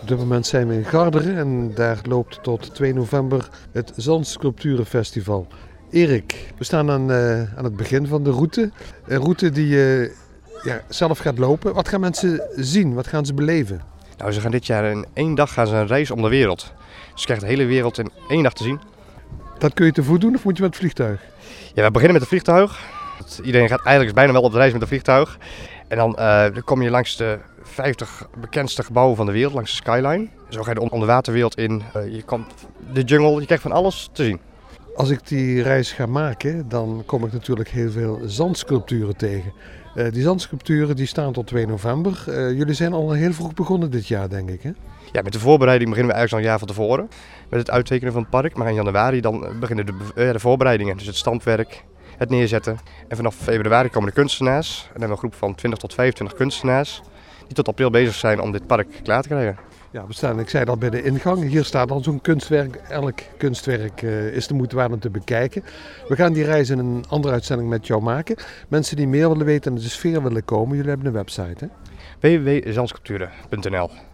Op dit moment zijn we in Garderen en daar loopt tot 2 november het Zandsculpturenfestival. Erik, we staan aan, uh, aan het begin van de route. Een route die je ja, zelf gaat lopen. Wat gaan mensen zien? Wat gaan ze beleven? Nou, ze gaan dit jaar in één dag gaan ze een reis om de wereld. Dus je krijgt de hele wereld in één dag te zien. Dat kun je te voet doen of moet je met het vliegtuig? Ja, we beginnen met het vliegtuig. Iedereen gaat eigenlijk bijna wel op de reis met een vliegtuig. En dan, uh, dan kom je langs de 50 bekendste gebouwen van de wereld, langs de skyline. Zo ga je de onderwaterwereld in. Uh, je komt de jungle, je krijgt van alles te zien. Als ik die reis ga maken, dan kom ik natuurlijk heel veel zandsculpturen tegen. Uh, die zandsculpturen die staan tot 2 november. Uh, jullie zijn al heel vroeg begonnen dit jaar, denk ik, hè? Ja, met de voorbereiding beginnen we eigenlijk al een jaar van tevoren. Met het uittekenen van het park. Maar in januari dan beginnen de, uh, de voorbereidingen. Dus het stampwerk, het neerzetten. En vanaf februari komen de kunstenaars. En dan hebben we een groep van 20 tot 25 kunstenaars. Die tot april bezig zijn om dit park klaar te krijgen. Ja, we staan, ik zei dat bij de ingang. Hier staat al zo'n kunstwerk. Elk kunstwerk uh, is de moeite waard om te bekijken. We gaan die reis in een andere uitzending met jou maken. Mensen die meer willen weten en de sfeer willen komen, jullie hebben een website hè? www.zandsculpturen.nl